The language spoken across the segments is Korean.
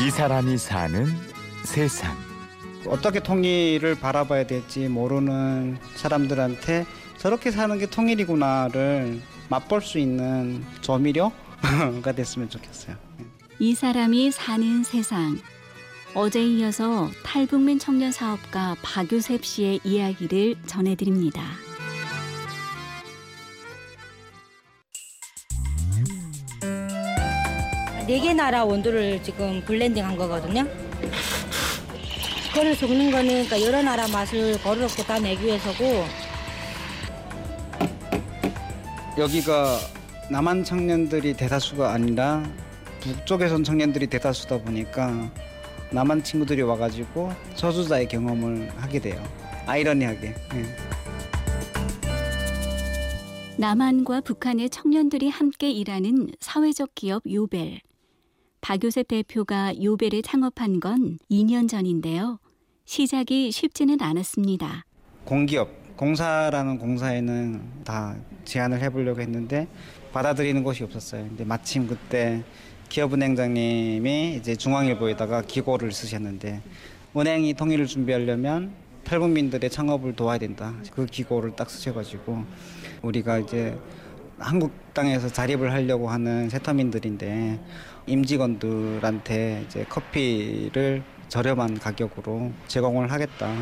이 사람이 사는 세상. 어떻게 통일을 바라봐야 될지 모르는 사람들한테 저렇게 사는 게 통일이구나를 맛볼 수 있는 조미료가 됐으면 좋겠어요. 이 사람이 사는 세상. 어제 이어서 탈북민 청년 사업가 박유셉 씨의 이야기를 전해드립니다. 네 개 나라 원두를 지금 블렌딩한 거거든요. 그거를 섞는 거니까 여러 나라 맛을 고르게 다 내기 위해서고 여기가 남한 청년들이 대다수가 아니라 북쪽에선 청년들이 대다수다 보니까 남한 친구들이 와가지고 저주자의 경험을 하게 돼요. 아이러니하게. 예. 남한과 북한의 청년들이 함께 일하는 사회적 기업 요벨. 박요셉 대표가 요벨을 창업한 건 2년 전인데요. 시작이 쉽지는 않았습니다. 공기업, 공사라는 공사에는 다 제안을 해보려고 했는데 받아들이는 곳이 없었어요. 근데 마침 그때 기업은행장님이 이제 중앙일보에다가 기고를 쓰셨는데 은행이 통일을 준비하려면 탈북민들의 창업을 도와야 된다. 그 기고를 딱 쓰셔가지고 우리가 이제 한국 땅에서 자립을 하려고 하는 세터민들인데 임직원들한테 이제 커피를 저렴한 가격으로 제공을 하겠다.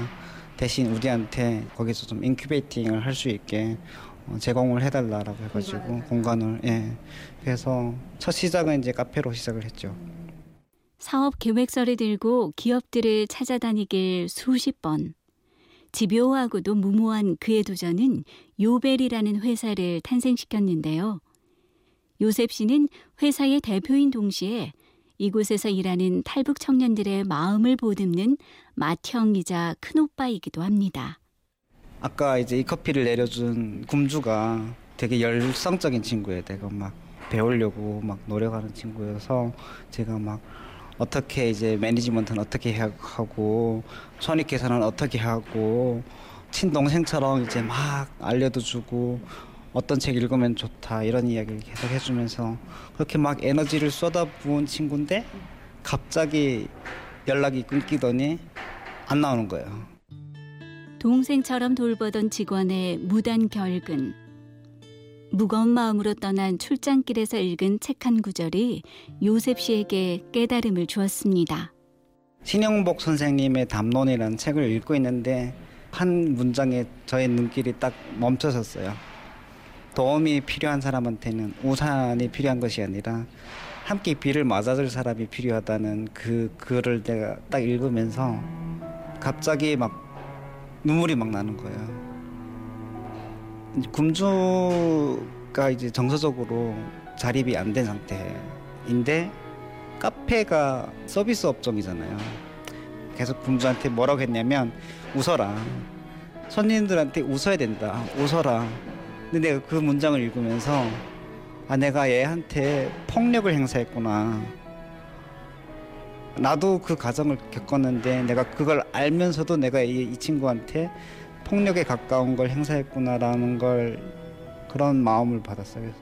대신 우리한테 거기서 좀 인큐베이팅을 할 수 있게 어, 제공을 해달라라고 해가지고 공간을 예 그래서 첫 시작은 이제 카페로 시작을 했죠. 사업 계획서를 들고 기업들을 찾아다니길 수십 번. 집요하고도 무모한 그의 도전은 요벨이라는 회사를 탄생시켰는데요. 요셉 씨는 회사의 대표인 동시에 이곳에서 일하는 탈북 청년들의 마음을 보듬는 맏형이자 큰오빠이기도 합니다. 아까 이제 이 커피를 내려준 굶주가 되게 열성적인 친구예요. 내가 막 배우려고 막 노력하는 친구여서 제가 막 어떻게 이제 매니지먼트는 어떻게 하고 손익 계산은 어떻게 하고 친동생처럼 이제 막 알려도 주고 어떤 책 읽으면 좋다 이런 이야기를 계속 해주면서 그렇게 막 에너지를 쏟아부은 친구인데 갑자기 연락이 끊기더니 안 나오는 거예요. 동생처럼 돌보던 직원의 무단 결근. 무거운 마음으로 떠난 출장길에서 읽은 책 한 구절이 요셉 씨에게 깨달음을 주었습니다. 신영복 선생님의 담론이라는 책을 읽고 있는데 한 문장에 저의 눈길이 딱 멈춰섰어요. 도움이 필요한 사람한테는 우산이 필요한 것이 아니라 함께 비를 맞아줄 사람이 필요하다는 그 글을 내가 딱 읽으면서 갑자기 막 눈물이 막 나는 거예요. 금주가 이제 정서적으로 자립이 안 된 상태인데 카페가 서비스 업종이잖아요. 계속 금주한테 뭐라고 했냐면 웃어라. 손님들한테 웃어야 된다. 웃어라. 근데 내가 그 문장을 읽으면서 아 내가 얘한테 폭력을 행사했구나. 나도 그 과정을 겪었는데 내가 그걸 알면서도 내가 이, 이 친구한테 폭력에 가까운 걸 행사했구나라는 걸 그런 마음을 받았어요. 그래서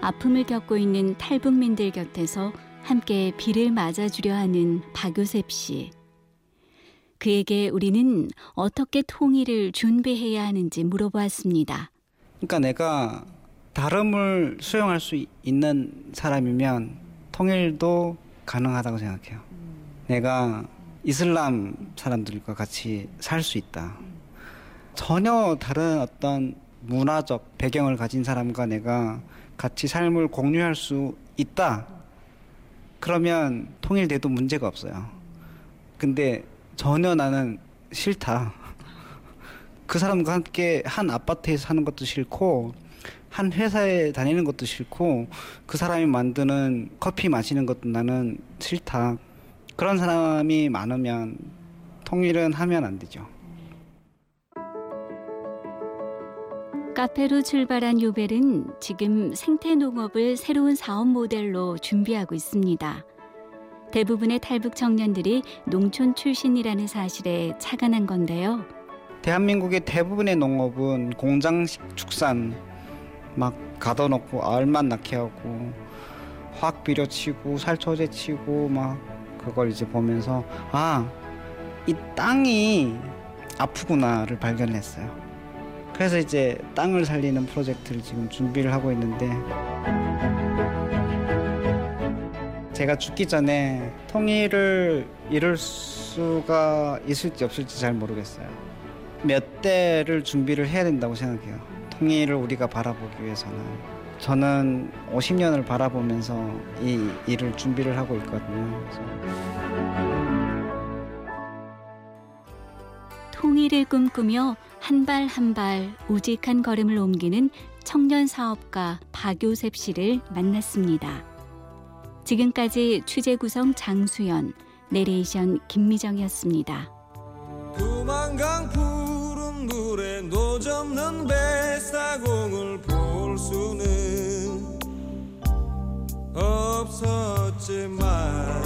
아픔을 겪고 있는 탈북민들 곁에서 함께 비를 맞아주려 하는 박요셉 씨. 그에게 우리는 어떻게 통일을 준비해야 하는지 물어보았습니다. 그러니까 내가 다름을 수용할 수 있는 사람이면 통일도 가능하다고 생각해요. 내가 이슬람 사람들과 같이 살 수 있다. 전혀 다른 어떤 문화적 배경을 가진 사람과 내가 같이 삶을 공유할 수 있다. 그러면 통일돼도 문제가 없어요. 근데 전혀 나는 싫다. 그 사람과 함께 한 아파트에 사는 것도 싫고 한 회사에 다니는 것도 싫고 그 사람이 만드는 커피 마시는 것도 나는 싫다. 그런 사람이 많으면 통일은 하면 안 되죠. 카페로 출발한 요벨은 지금 생태 농업을 새로운 사업 모델로 준비하고 있습니다. 대부분의 탈북 청년들이 농촌 출신이라는 사실에 착안한 건데요. 대한민국의 대부분의 농업은 공장식 축산 막 가둬놓고 알만 낳게 하고 화학 비료 치고 살초제 치고 막 그걸 이제 보면서 아 이 땅이 아프구나를 발견했어요. 그래서 이제 땅을 살리는 프로젝트를 지금 준비를 하고 있는데 제가 죽기 전에 통일을 이룰 수가 있을지 없을지 잘 모르겠어요. 몇 대를 준비를 해야 된다고 생각해요. 통일을 우리가 바라보기 위해서는. 저는 50년을 바라보면서 이 일을 준비를 하고 있거든요. 그래서 통일을 꿈꾸며 한 발 한 발 우직한 걸음을 옮기는 청년 사업가 박요셉 씨를 만났습니다. 지금까지 취재 구성 장수연, 내레이션 김미정이었습니다. 두만강 푸른 물에 노젓는 뱃사공을 볼 수는 멈췄지만